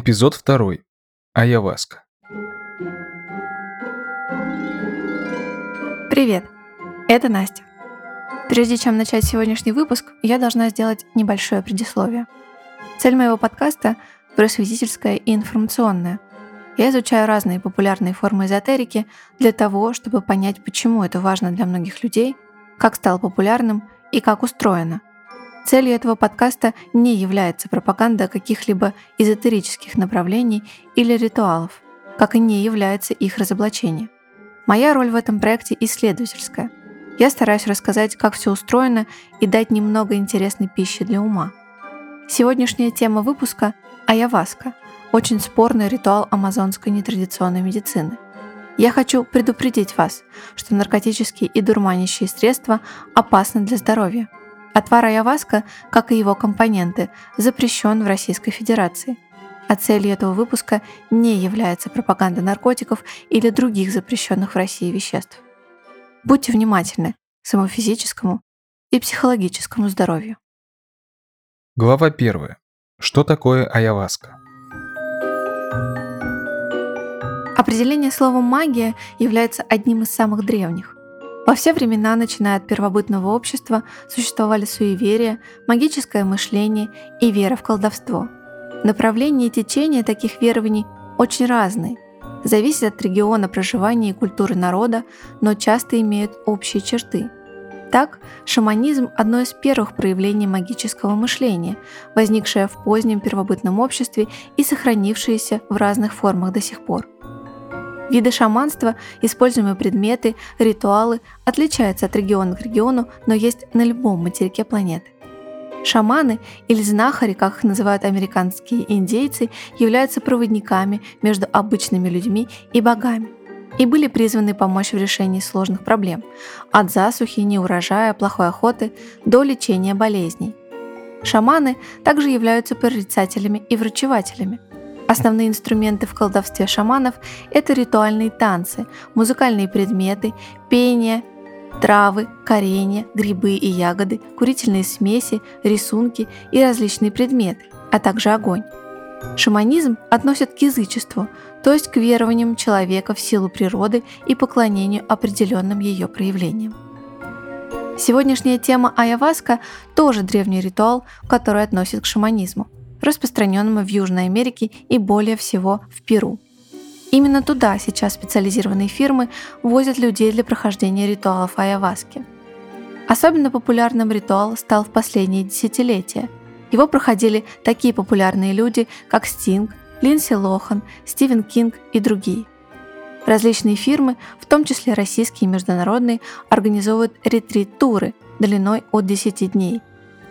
Эпизод 2. Аяваска. Привет, это Настя. Прежде чем начать сегодняшний выпуск, я должна сделать небольшое предисловие. Цель моего подкаста – просветительская и информационная. Я изучаю разные популярные формы эзотерики для того, чтобы понять, почему это важно для многих людей, как стало популярным и как устроено – Целью этого подкаста не является пропаганда каких-либо эзотерических направлений или ритуалов, как и не является их разоблачение. Моя роль в этом проекте исследовательская. Я стараюсь рассказать, как все устроено и дать немного интересной пищи для ума. Сегодняшняя тема выпуска – Аяваска – очень спорный ритуал амазонской нетрадиционной медицины. Я хочу предупредить вас, что наркотические и дурманящие средства опасны для здоровья – Отвар Аяваска, как и его компоненты, запрещен в Российской Федерации. А целью этого выпуска не является пропаганда наркотиков или других запрещенных в России веществ. Будьте внимательны к своему физическому и психологическому здоровью. Глава 1. Что такое аяваска? Определение слова «магия» является одним из самых древних. Во все времена, начиная от первобытного общества, существовали суеверия, магическое мышление и вера в колдовство. Направления и течения таких верований очень разные, зависят от региона проживания и культуры народа, но часто имеют общие черты. Так, шаманизм – одно из первых проявлений магического мышления, возникшее в позднем первобытном обществе и сохранившееся в разных формах до сих пор – Виды шаманства, используемые предметы, ритуалы отличаются от региона к региону, но есть на любом материке планеты. Шаманы или знахари, как их называют американские индейцы, являются проводниками между обычными людьми и богами и были призваны помочь в решении сложных проблем – от засухи, неурожая, плохой охоты до лечения болезней. Шаманы также являются прорицателями и врачевателями – Основные инструменты в колдовстве шаманов – это ритуальные танцы, музыкальные предметы, пение, травы, коренья, грибы и ягоды, курительные смеси, рисунки и различные предметы, а также огонь. Шаманизм относят к язычеству, то есть к верованиям человека в силу природы и поклонению определенным ее проявлениям. Сегодняшняя тема Аяваска тоже древний ритуал, который относят к шаманизму – распространенному в Южной Америке и более всего в Перу. Именно туда сейчас специализированные фирмы возят людей для прохождения ритуалов айаваски. Особенно популярным ритуал стал в последние десятилетия. Его проходили такие популярные люди, как Стинг, Линдси Лохан, Стивен Кинг и другие. Различные фирмы, в том числе российские и международные, организовывают ретрит-туры длиной от 10 дней,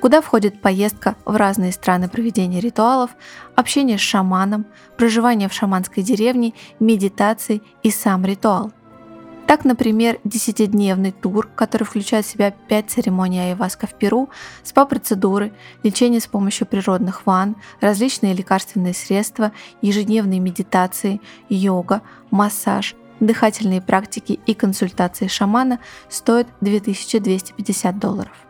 куда входит поездка в разные страны проведения ритуалов, общение с шаманом, проживание в шаманской деревне, медитации и сам ритуал. Так, например, десятидневный тур, который включает в себя 5 церемоний айваска в Перу, спа-процедуры, лечение с помощью природных ванн, различные лекарственные средства, ежедневные медитации, йога, массаж, дыхательные практики и консультации шамана стоят 2250 долларов.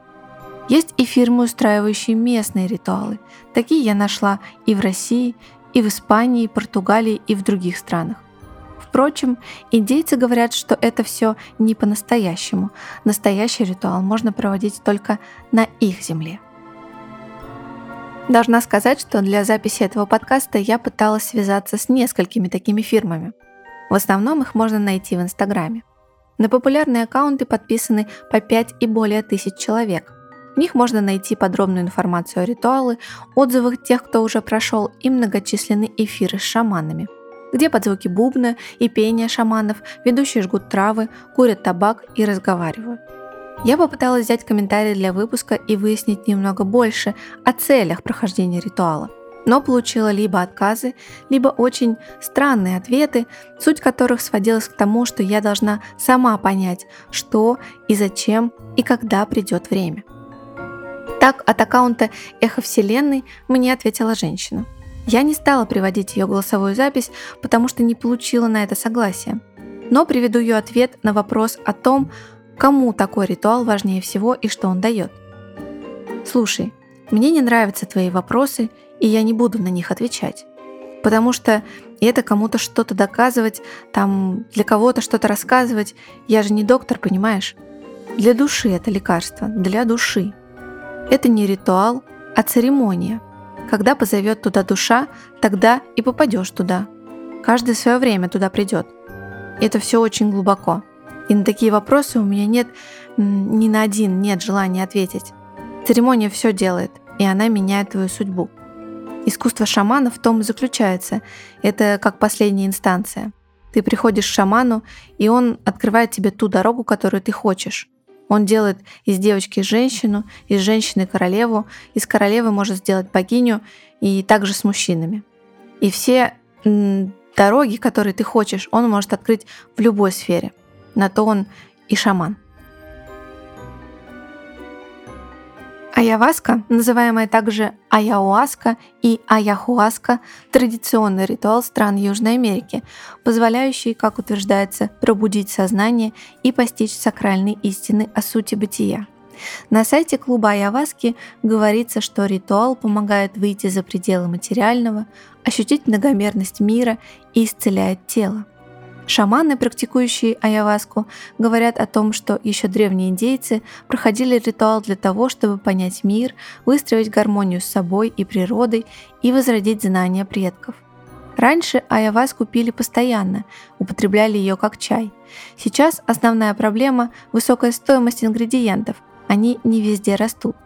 Есть и фирмы, устраивающие местные ритуалы. Такие я нашла и в России, и в Испании, и Португалии, и в других странах. Впрочем, индейцы говорят, что это все не по-настоящему. Настоящий ритуал можно проводить только на их земле. Должна сказать, что для записи этого подкаста я пыталась связаться с несколькими такими фирмами. В основном их можно найти в Инстаграме. На популярные аккаунты подписаны по 5 и более тысяч человек. В них можно найти подробную информацию о ритуалы, отзывах тех, кто уже прошел, и многочисленные эфиры с шаманами, где под звуки бубна и пения шаманов ведущие жгут травы, курят табак и разговаривают. Я попыталась взять комментарии для выпуска и выяснить немного больше о целях прохождения ритуала, но получила либо отказы, либо очень странные ответы, суть которых сводилась к тому, что я должна сама понять, что и зачем и когда придет время. Так от аккаунта «Эхо Вселенной» мне ответила женщина. Я не стала приводить ее голосовую запись, потому что не получила на это согласия. Но приведу ее ответ на вопрос о том, кому такой ритуал важнее всего и что он дает. Слушай, мне не нравятся твои вопросы, и я не буду на них отвечать. Потому что это кому-то что-то доказывать, там для кого-то что-то рассказывать. Я же не доктор, понимаешь? Для души это лекарство, для души. Это не ритуал, а церемония. Когда позовет туда душа, тогда и попадешь туда. Каждый свое время туда придет. Это все очень глубоко. И на такие вопросы у меня нет ни на один нет желания ответить. Церемония все делает, и она меняет твою судьбу. Искусство шамана в том и заключается. Это как последняя инстанция. Ты приходишь к шаману, и он открывает тебе ту дорогу, которую ты хочешь. Он делает из девочки женщину, из женщины королеву, из королевы может сделать богиню, и также с мужчинами. И все дороги, которые ты хочешь, он может открыть в любой сфере. На то он и шаман. Аяваска, называемая также аяуаска и аяхуаска, традиционный ритуал стран Южной Америки, позволяющий, как утверждается, пробудить сознание и постичь сакральные истины о сути бытия. На сайте клуба Аяваски говорится, что ритуал помогает выйти за пределы материального, ощутить многомерность мира и исцеляет тело. Шаманы, практикующие аяваску, говорят о том, что еще древние индейцы проходили ритуал для того, чтобы понять мир, выстроить гармонию с собой и природой и возродить знания предков. Раньше аяваску пили постоянно, употребляли ее как чай. Сейчас основная проблема – высокая стоимость ингредиентов, они не везде растут.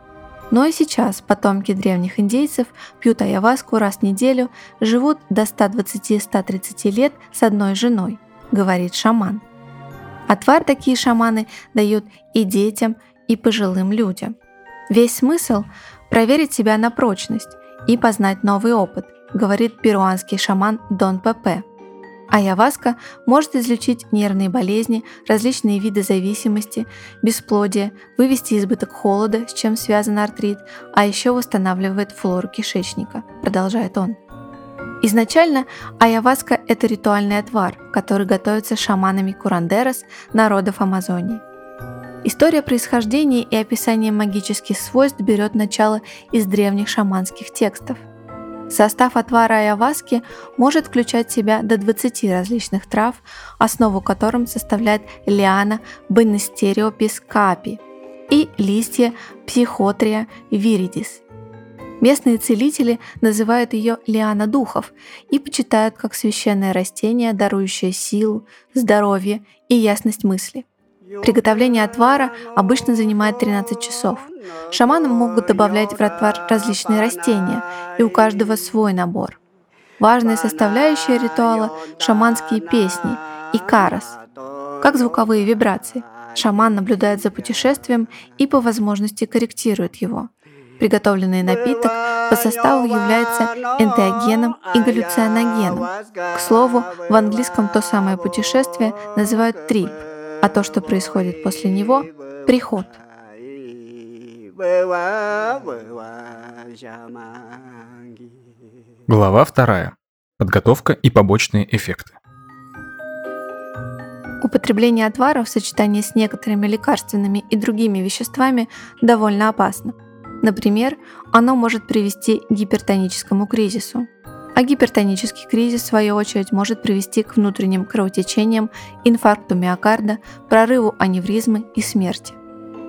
Но и сейчас потомки древних индейцев пьют аяваску раз в неделю, живут до 120-130 лет с одной женой – говорит шаман. Отвар такие шаманы дают и детям, и пожилым людям. Весь смысл – проверить себя на прочность и познать новый опыт, говорит перуанский шаман Дон Пепе. Аяваска может излечить нервные болезни, различные виды зависимости, бесплодие, вывести избыток холода, с чем связан артрит, а еще восстанавливает флору кишечника, продолжает он. Изначально аяваска – это ритуальный отвар, который готовится шаманами курандерос народов Амазонии. История происхождения и описания магических свойств берет начало из древних шаманских текстов. Состав отвара аяваски может включать в себя до 20 различных трав, основу которым составляет лиана Бенестериопис капи и листья Психотрия виридис – Местные целители называют ее лиана духов и почитают как священное растение, дарующее силу, здоровье и ясность мысли. Приготовление отвара обычно занимает 13 часов. Шаманы могут добавлять в отвар различные растения, и у каждого свой набор. Важная составляющая ритуала – шаманские песни и карас, как звуковые вибрации. Шаман наблюдает за путешествием и по возможности корректирует его – Приготовленный напиток по составу является энтеогеном и галлюциногеном. К слову, в английском то самое путешествие называют трип, а то, что происходит после него – приход. Глава вторая. Подготовка и побочные эффекты. Употребление отвара в сочетании с некоторыми лекарственными и другими веществами довольно опасно – Например, оно может привести к гипертоническому кризису. А гипертонический кризис, в свою очередь, может привести к внутренним кровотечениям, инфаркту миокарда, прорыву аневризмы и смерти.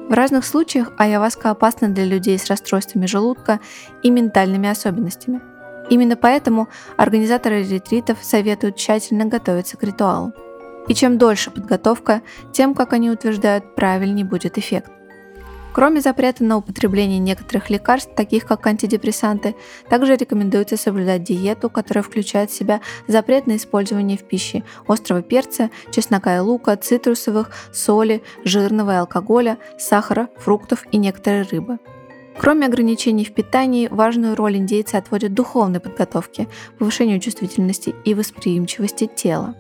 В разных случаях айаваска опасна для людей с расстройствами желудка и ментальными особенностями. Именно поэтому организаторы ретритов советуют тщательно готовиться к ритуалу. И чем дольше подготовка, тем, как они утверждают, правильнее будет эффект. Кроме запрета на употребление некоторых лекарств, таких как антидепрессанты, также рекомендуется соблюдать диету, которая включает в себя запрет на использование в пище острого перца, чеснока и лука, цитрусовых, соли, жирного и алкоголя, сахара, фруктов и некоторой рыбы. Кроме ограничений в питании, важную роль индейцы отводят духовной подготовке, повышению чувствительности и восприимчивости тела.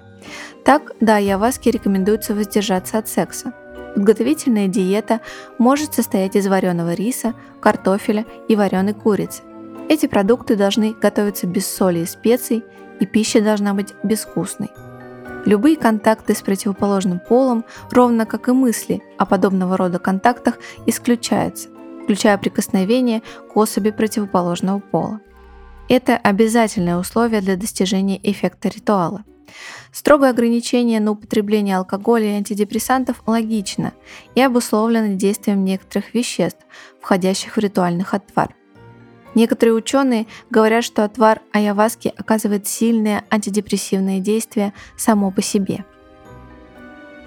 Так, да, яваски рекомендуется воздержаться от секса. Подготовительная диета может состоять из вареного риса, картофеля и вареной курицы. Эти продукты должны готовиться без соли и специй, и пища должна быть безвкусной. Любые контакты с противоположным полом, ровно как и мысли о подобного рода контактах, исключаются, включая прикосновение к особи противоположного пола. Это обязательное условие для достижения эффекта ритуала. Строгое ограничение на употребление алкоголя и антидепрессантов логично и обусловлено действием некоторых веществ, входящих в ритуальный отвар. Некоторые ученые говорят, что отвар айаваски оказывает сильное антидепрессивное действие само по себе.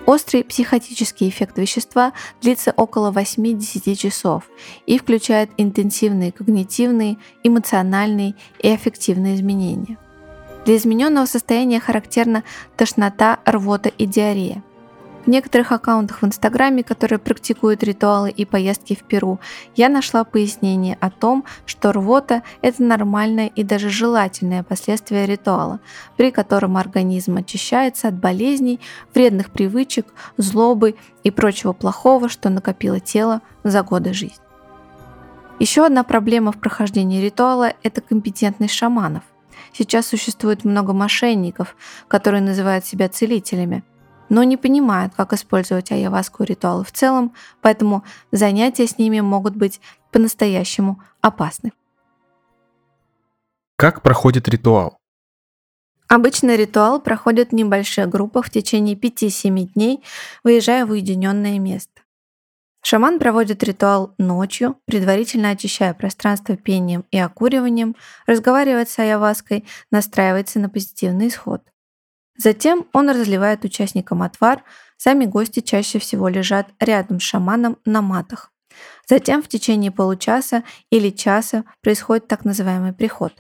Острый психотический эффект вещества длится около 8-10 часов и включает интенсивные когнитивные, эмоциональные и аффективные изменения. Для измененного состояния характерна тошнота, рвота и диарея. В некоторых аккаунтах в Инстаграме, которые практикуют ритуалы и поездки в Перу, я нашла пояснение о том, что рвота – это нормальное и даже желательное последствие ритуала, при котором организм очищается от болезней, вредных привычек, злобы и прочего плохого, что накопило тело за годы жизни. Еще одна проблема в прохождении ритуала – это компетентность шаманов. Сейчас существует много мошенников, которые называют себя целителями, но не понимают, как использовать айаваску ритуалы в целом, поэтому занятия с ними могут быть по-настоящему опасны. Как проходит ритуал? Обычно ритуал проходит в небольших группах в течение 5-7 дней, выезжая в уединенное место. Шаман проводит ритуал ночью, предварительно очищая пространство пением и окуриванием, разговаривает с айаваской, настраивается на позитивный исход. Затем он разливает участникам отвар, сами гости чаще всего лежат рядом с шаманом на матах. Затем в течение получаса или часа происходит так называемый приход.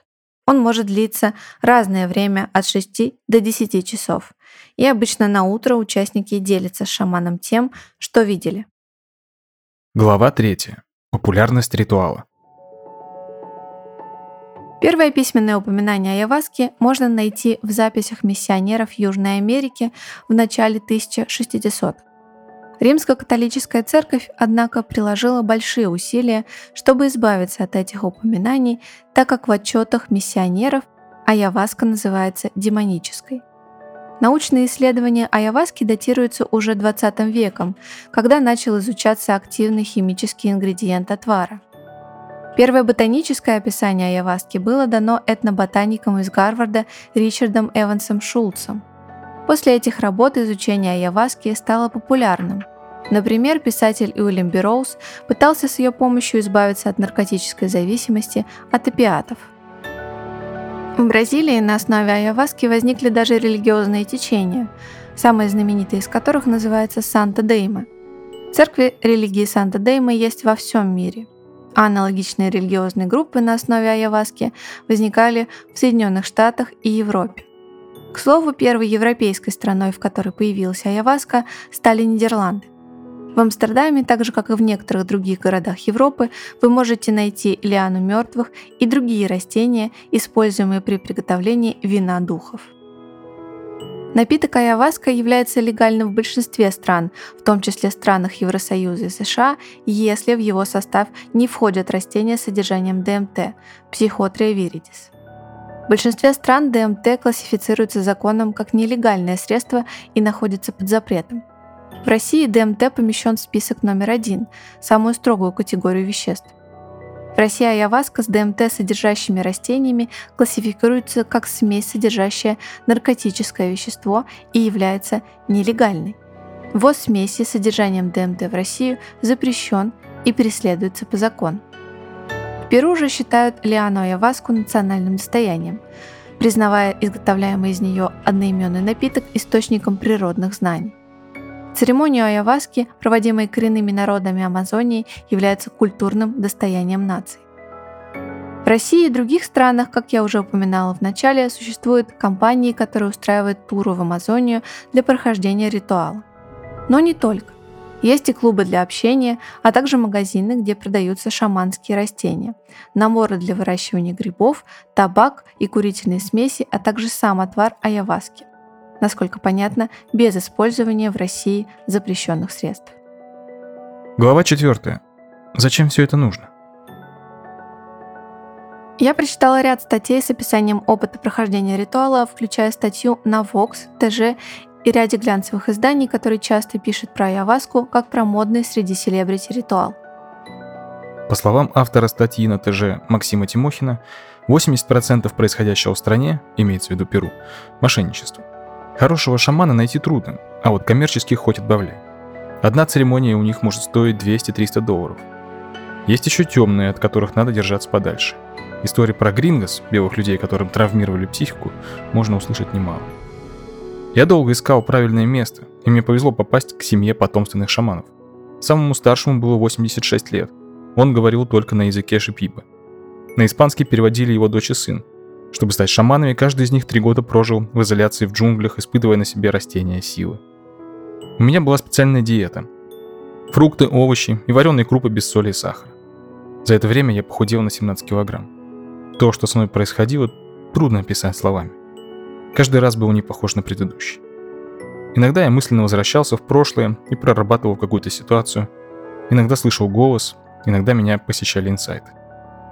Он может длиться разное время от 6 до 10 часов. И обычно на утро участники делятся с шаманом тем, что видели. Глава 3. Популярность ритуала. Первое письменное упоминание Айаваски можно найти в записях миссионеров Южной Америки в начале 1600-х. Римско-католическая церковь, однако, приложила большие усилия, чтобы избавиться от этих упоминаний, так как в отчетах миссионеров Айаваска называется демонической – Научные исследования айаваски датируются уже 20 веком, когда начал изучаться активный химический ингредиент отвара. Первое ботаническое описание айаваски было дано этноботаником из Гарварда Ричардом Эвансом Шулцем. После этих работ изучение айаваски стало популярным. Например, писатель Уильям Берроуз пытался с ее помощью избавиться от наркотической зависимости от опиатов – в Бразилии на основе айаваски возникли даже религиозные течения, самые знаменитые из которых называется Санта-Дейма. Церкви религии Санта-Дейма есть во всем мире, аналогичные религиозные группы на основе айаваски возникали в Соединенных Штатах и Европе. К слову, первой европейской страной, в которой появилась айаваска, стали Нидерланды. В Амстердаме, так же как и в некоторых других городах Европы, вы можете найти лиану мертвых и другие растения, используемые при приготовлении вина духов. Напиток айаваска является легальным в большинстве стран, в том числе странах Евросоюза и США, если в его состав не входят растения с содержанием ДМТ – психотрия виридис. В большинстве стран ДМТ классифицируется законом как нелегальное средство и находится под запретом – в России ДМТ помещен в список номер один, самую строгую категорию веществ. В России айаваска с ДМТ содержащими растениями классифицируется как смесь, содержащая наркотическое вещество и является нелегальной. Ввоз смеси с содержанием ДМТ в Россию запрещен и преследуется по закону. В Перу же считают лиану айаваску национальным достоянием, признавая изготовляемый из нее одноименный напиток источником природных знаний. Церемония айаваски, проводимая коренными народами Амазонии, является культурным достоянием наций. В России и других странах, как я уже упоминала в начале, существуют компании, которые устраивают туры в Амазонию для прохождения ритуала. Но не только. Есть и клубы для общения, а также магазины, где продаются шаманские растения, наборы для выращивания грибов, табак и курительные смеси, а также сам отвар айаваски насколько понятно, без использования в России запрещенных средств. Глава 4. Зачем все это нужно? Я прочитала ряд статей с описанием опыта прохождения ритуала, включая статью на Vox, ТЖ и ряде глянцевых изданий, которые часто пишут про Айаваску как про модный среди селебрити ритуал. По словам автора статьи на ТЖ Максима Тимохина, 80% происходящего в стране, имеется в виду Перу, мошенничество. Хорошего шамана найти трудно, а вот коммерческих хоть отбавляй. Одна церемония у них может стоить 200-300 долларов. Есть еще темные, от которых надо держаться подальше. Истории про грингос, белых людей, которым травмировали психику, можно услышать немало. Я долго искал правильное место, и мне повезло попасть к семье потомственных шаманов. Самому старшему было 86 лет. Он говорил только на языке шипиба. На испанский переводили его дочь и сын. Чтобы стать шаманами, каждый из них три года прожил в изоляции в джунглях, испытывая на себе растения силы. У меня была специальная диета. Фрукты, овощи и вареные крупы без соли и сахара. За это время я похудел на 17 килограмм. То, что со мной происходило, трудно описать словами. Каждый раз был не похож на предыдущий. Иногда я мысленно возвращался в прошлое и прорабатывал какую-то ситуацию. Иногда слышал голос, иногда меня посещали инсайты.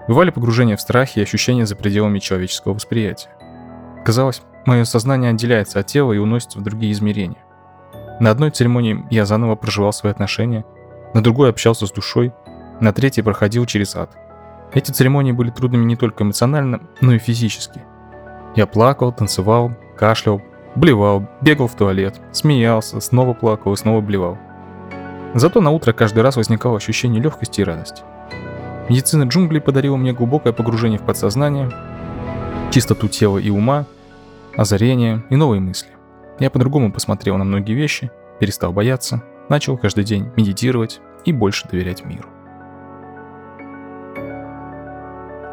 Бывали погружения в страхи и ощущения за пределами человеческого восприятия. Казалось, мое сознание отделяется от тела и уносится в другие измерения. На одной церемонии я заново проживал свои отношения, на другой общался с душой, на третьей проходил через ад. Эти церемонии были трудными не только эмоционально, но и физически. Я плакал, танцевал, кашлял, блевал, бегал в туалет, смеялся, снова плакал и снова блевал. Зато на утро каждый раз возникало ощущение легкости и радости. Медицина джунглей подарила мне глубокое погружение в подсознание, чистоту тела и ума, озарение и новые мысли. Я по-другому посмотрел на многие вещи, перестал бояться, начал каждый день медитировать и больше доверять миру.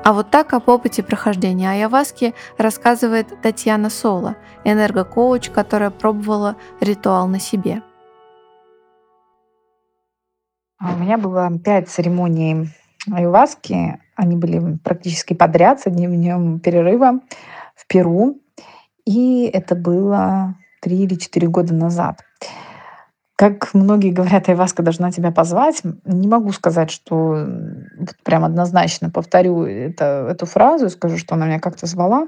А вот так об опыте прохождения Айаваски рассказывает Татьяна Соло, энергокоуч, которая пробовала ритуал на себе. А у меня было пять церемоний Айваски. Они были практически подряд с одним днем перерыва в Перу. И это было три или четыре года назад. Как многие говорят, Айваска должна тебя позвать, не могу сказать, что вот прям однозначно повторю это, эту фразу и скажу, что она меня как-то звала.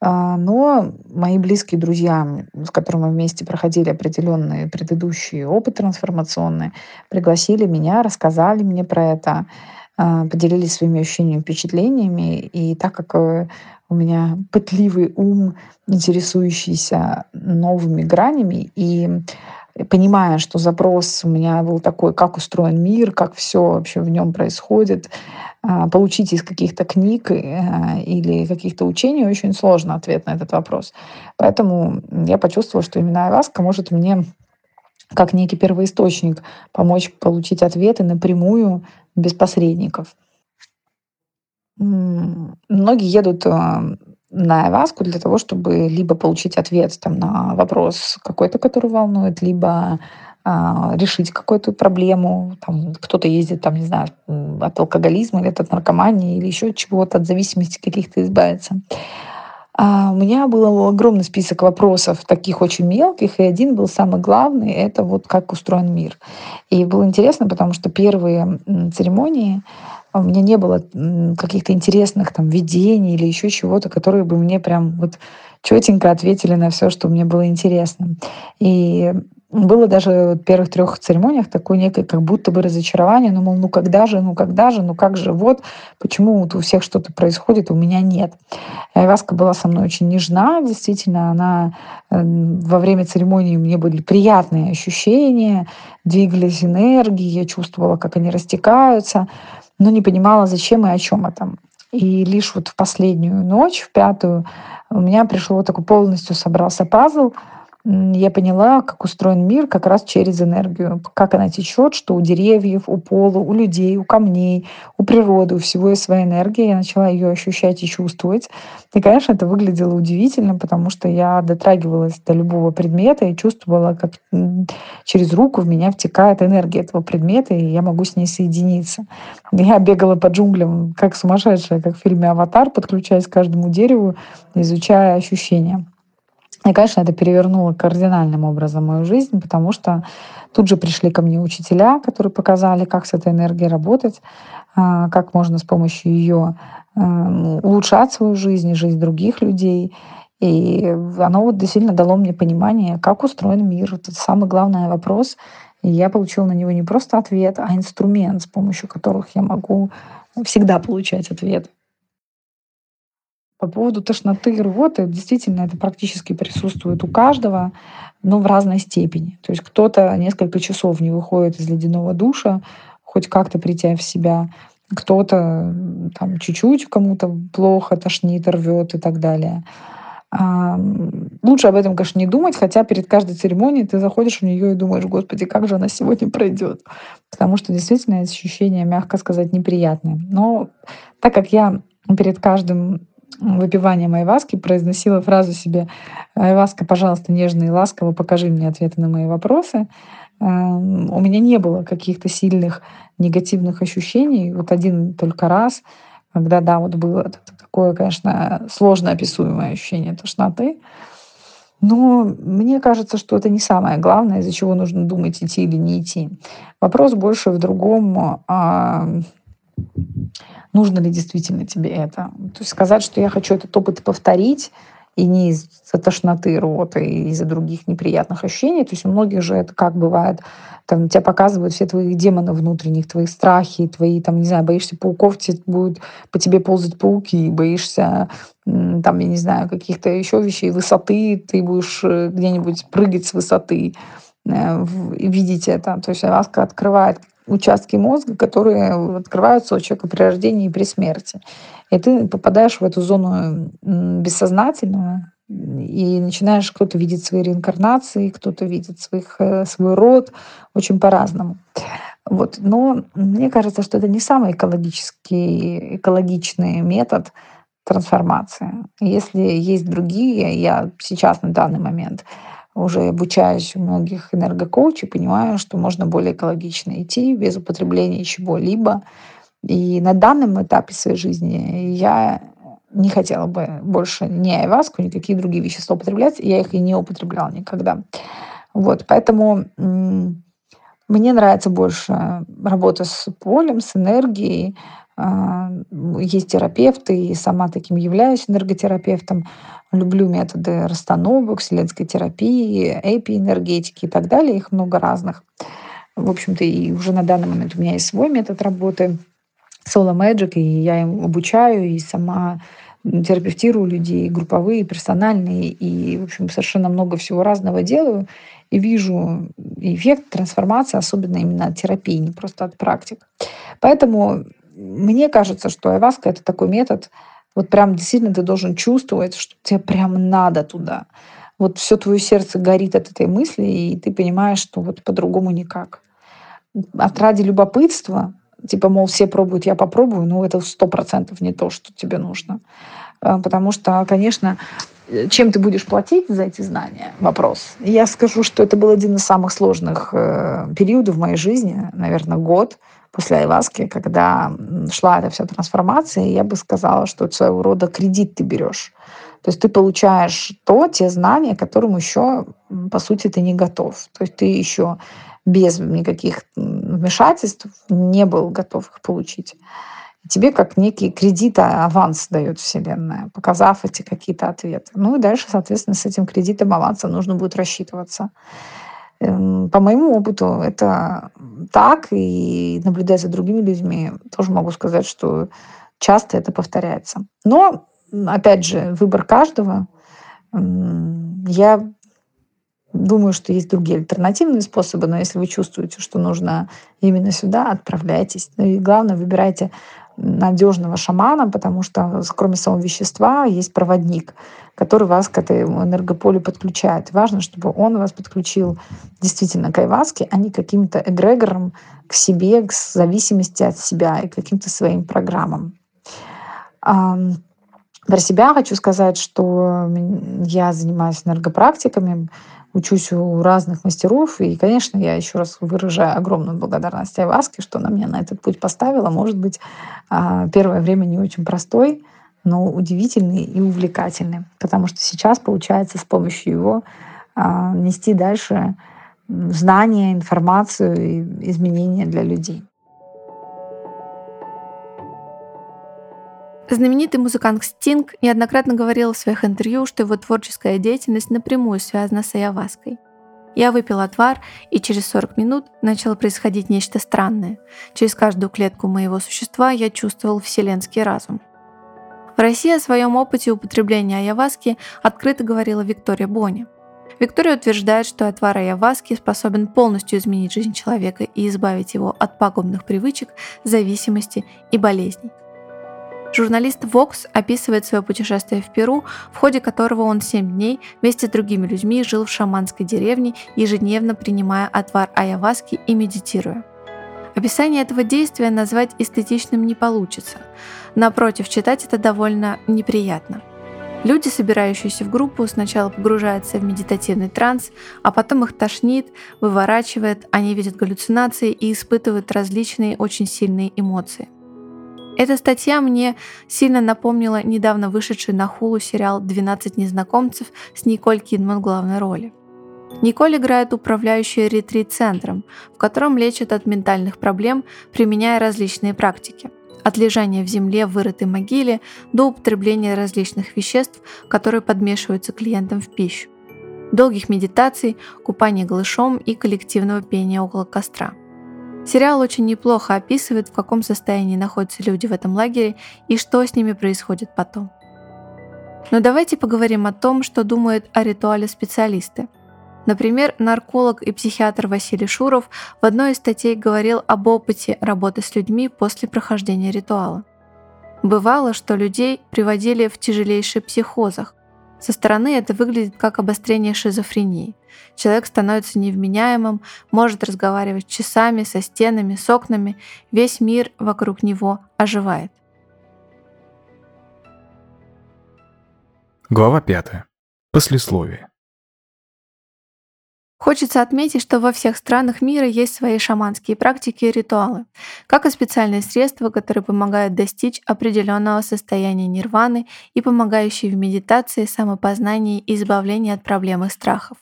А, но мои близкие друзья, с которыми мы вместе проходили определенные предыдущие опыты трансформационные, пригласили меня, рассказали мне про это. А, поделились своими ощущениями, впечатлениями. И так как э, у меня пытливый ум, интересующийся новыми гранями, и понимая, что запрос у меня был такой, как устроен мир, как все вообще в нем происходит, а, получить из каких-то книг э, или каких-то учений очень сложно ответ на этот вопрос. Поэтому я почувствовала, что именно Айваска может мне как некий первоисточник помочь получить ответы напрямую без посредников. Многие едут а, на Айваску для того, чтобы либо получить ответ там, на вопрос какой-то, который волнует, либо а, решить какую-то проблему. Там, кто-то ездит, там, не знаю, от алкоголизма или от наркомании, или еще чего-то, от зависимости каких-то избавиться. А у меня был огромный список вопросов, таких очень мелких, и один был самый главный, это вот как устроен мир. И было интересно, потому что первые церемонии у меня не было каких-то интересных там видений или еще чего-то, которые бы мне прям вот четенько ответили на все, что мне было интересно. И было даже в первых трех церемониях такое некое как будто бы разочарование, ну, мол, ну когда же, ну когда же, ну как же, вот, почему вот у всех что-то происходит, у меня нет. Айваска была со мной очень нежна, действительно, она эм, во время церемонии мне были приятные ощущения, двигались энергии, я чувствовала, как они растекаются, но не понимала, зачем и о чем это. И лишь вот в последнюю ночь, в пятую, у меня пришло такой полностью собрался пазл — я поняла, как устроен мир как раз через энергию, как она течет, что у деревьев, у пола, у людей, у камней, у природы, у всего есть своя энергия. Я начала ее ощущать и чувствовать. И, конечно, это выглядело удивительно, потому что я дотрагивалась до любого предмета и чувствовала, как через руку в меня втекает энергия этого предмета, и я могу с ней соединиться. Я бегала по джунглям, как сумасшедшая, как в фильме «Аватар», подключаясь к каждому дереву, изучая ощущения. И, конечно, это перевернуло кардинальным образом мою жизнь, потому что тут же пришли ко мне учителя, которые показали, как с этой энергией работать, а, как можно с помощью ее эм, улучшать свою жизнь и жизнь других людей. И оно вот действительно дало мне понимание, как устроен мир. Это самый главный вопрос. И я получила на него не просто ответ, а инструмент, с помощью которых я могу всегда получать ответ. По поводу тошноты и рвоты, действительно, это практически присутствует у каждого, но в разной степени. То есть кто-то несколько часов не выходит из ледяного душа, хоть как-то прийти в себя, кто-то там чуть-чуть кому-то плохо тошнит, рвет и так далее. Лучше об этом, конечно, не думать, хотя перед каждой церемонией ты заходишь в нее и думаешь, господи, как же она сегодня пройдет. Потому что действительно ощущение, мягко сказать, неприятное. Но так как я перед каждым выпиванием айваски произносила фразу себе «Айваска, пожалуйста, нежно и ласково покажи мне ответы на мои вопросы», у меня не было каких-то сильных негативных ощущений. Вот один только раз, когда, да, вот было такое, конечно, сложно описуемое ощущение тошноты. Но мне кажется, что это не самое главное, из-за чего нужно думать, идти или не идти. Вопрос больше в другом, а нужно ли действительно тебе это. То есть сказать, что я хочу этот опыт повторить, и не из-за тошноты, рвоты, и из-за других неприятных ощущений. То есть у многих же это как бывает, там тебя показывают все твои демоны внутренних, твои страхи, твои, там, не знаю, боишься пауков, тебе будут по тебе ползать пауки, боишься, там, я не знаю, каких-то еще вещей, высоты, ты будешь э, где-нибудь прыгать с высоты, видеть это. То есть Аваска открывает участки мозга, которые открываются у человека при рождении и при смерти. И ты попадаешь в эту зону бессознательного, и начинаешь кто-то видеть свои реинкарнации, кто-то видит своих, э, свой род очень по-разному. Вот. Но мне кажется, что это не самый экологический, экологичный метод трансформации. Если есть другие, я сейчас на данный момент уже обучаюсь у многих энергокоучей, понимаю, что можно более экологично идти без употребления чего-либо. И на данном этапе своей жизни я не хотела бы больше ни айваску, ни какие другие вещества употреблять. Я их и не употребляла никогда. Вот, поэтому мне нравится больше работа с полем, с энергией. А, есть терапевты, и сама таким являюсь энерготерапевтом. Люблю методы расстановок, вселенской терапии, эпиэнергетики и так далее. Их много разных. В общем-то, и уже на данный момент у меня есть свой метод работы Solo Magic, и я им обучаю, и сама терапевтирую людей, групповые, персональные, и, в общем, совершенно много всего разного делаю, и вижу эффект трансформации, особенно именно от терапии, не просто от практик. Поэтому мне кажется, что айваска — это такой метод, вот прям действительно ты должен чувствовать, что тебе прям надо туда. Вот все твое сердце горит от этой мысли, и ты понимаешь, что вот по-другому никак. От ради любопытства типа, мол, все пробуют, я попробую, ну, это сто процентов не то, что тебе нужно. Э, потому что, конечно, чем ты будешь платить за эти знания? Вопрос. Я скажу, что это был один из самых сложных э, периодов в моей жизни, наверное, год после Айваски, когда шла эта вся трансформация, я бы сказала, что это своего рода кредит ты берешь. То есть ты получаешь то, те знания, которым еще, по сути, ты не готов. То есть ты еще без никаких вмешательств не был готов их получить. тебе как некий кредит, а, аванс дает Вселенная, показав эти какие-то ответы. Ну и дальше, соответственно, с этим кредитом аванса нужно будет рассчитываться. Эм, по моему опыту это так, и наблюдая за другими людьми, тоже могу сказать, что часто это повторяется. Но, опять же, выбор каждого. Я Думаю, что есть другие альтернативные способы, но если вы чувствуете, что нужно именно сюда, отправляйтесь. Ну и главное, выбирайте надежного шамана, потому что кроме самого вещества есть проводник, который вас к этому энергополю подключает. Важно, чтобы он вас подключил действительно к айваске, а не каким-то эгрегором к себе, к зависимости от себя и каким-то своим программам. Про себя хочу сказать, что я занимаюсь энергопрактиками, учусь у разных мастеров. И, конечно, я еще раз выражаю огромную благодарность Айваске, что она меня на этот путь поставила. Может быть, а, первое время не очень простой, но удивительный и увлекательный. Потому что сейчас получается с помощью его а, нести дальше знания, информацию и изменения для людей. Знаменитый музыкант Стинг неоднократно говорил в своих интервью, что его творческая деятельность напрямую связана с ayahuasca. Я выпил отвар, и через 40 минут начало происходить нечто странное. Через каждую клетку моего существа я чувствовал вселенский разум. В России о своем опыте употребления айаваски открыто говорила Виктория Бони. Виктория утверждает, что отвар айаваски способен полностью изменить жизнь человека и избавить его от пагубных привычек, зависимости и болезней. Журналист Vox описывает свое путешествие в Перу, в ходе которого он 7 дней вместе с другими людьми жил в шаманской деревне, ежедневно принимая отвар айаваски и медитируя. Описание этого действия назвать эстетичным не получится. Напротив, читать это довольно неприятно. Люди, собирающиеся в группу, сначала погружаются в медитативный транс, а потом их тошнит, выворачивает, они видят галлюцинации и испытывают различные очень сильные эмоции. Эта статья мне сильно напомнила недавно вышедший на хулу сериал «12 незнакомцев» с Николь Кидман в главной роли. Николь играет управляющую ретрит-центром, в котором лечат от ментальных проблем, применяя различные практики. От лежания в земле в вырытой могиле до употребления различных веществ, которые подмешиваются клиентам в пищу. Долгих медитаций, купания голышом и коллективного пения около костра – Сериал очень неплохо описывает, в каком состоянии находятся люди в этом лагере и что с ними происходит потом. Но давайте поговорим о том, что думают о ритуале специалисты. Например, нарколог и психиатр Василий Шуров в одной из статей говорил об опыте работы с людьми после прохождения ритуала. Бывало, что людей приводили в тяжелейших психозах, со стороны это выглядит как обострение шизофрении. Человек становится невменяемым, может разговаривать часами со стенами, с окнами, весь мир вокруг него оживает. Глава 5. Послесловие. Хочется отметить, что во всех странах мира есть свои шаманские практики и ритуалы, как и специальные средства, которые помогают достичь определенного состояния нирваны и помогающие в медитации, самопознании и избавлении от проблем и страхов.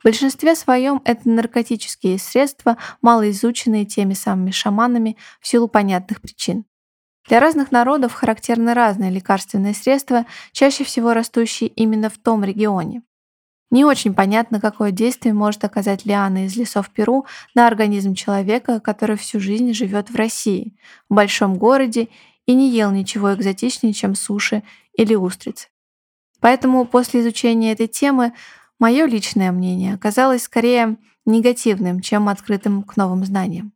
В большинстве своем это наркотические средства, малоизученные теми самыми шаманами в силу понятных причин. Для разных народов характерны разные лекарственные средства, чаще всего растущие именно в том регионе. Не очень понятно, какое действие может оказать лиана из лесов Перу на организм человека, который всю жизнь живет в России, в большом городе и не ел ничего экзотичнее, чем суши или устрицы. Поэтому после изучения этой темы мое личное мнение оказалось скорее негативным, чем открытым к новым знаниям.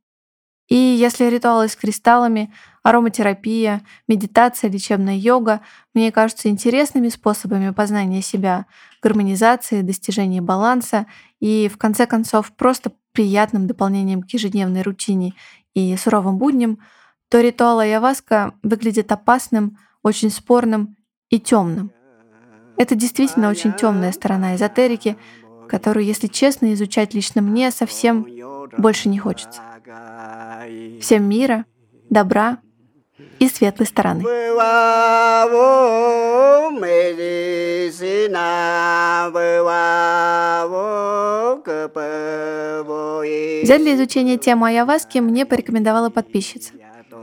И если ритуалы с кристаллами, ароматерапия, медитация, лечебная йога мне кажутся интересными способами познания себя, гармонизации, достижения баланса и, в конце концов, просто приятным дополнением к ежедневной рутине и суровым будням, то ритуал Айаваска выглядит опасным, очень спорным и темным. Это действительно очень темная сторона эзотерики, которую, если честно, изучать лично мне совсем больше не хочется. Всем мира, добра и светлой стороны. Взять для изучения темы Айаваски мне порекомендовала подписчица.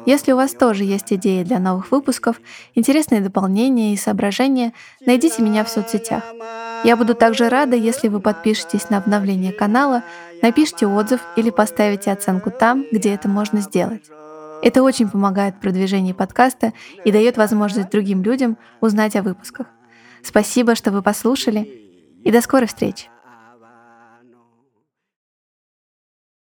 Если у вас тоже есть идеи для новых выпусков, интересные дополнения и соображения, найдите меня в соцсетях. Я буду также рада, если вы подпишетесь на обновление канала, напишите отзыв или поставите оценку там, где это можно сделать. Это очень помогает в продвижении подкаста и дает возможность другим людям узнать о выпусках. Спасибо, что вы послушали, и до скорой встречи!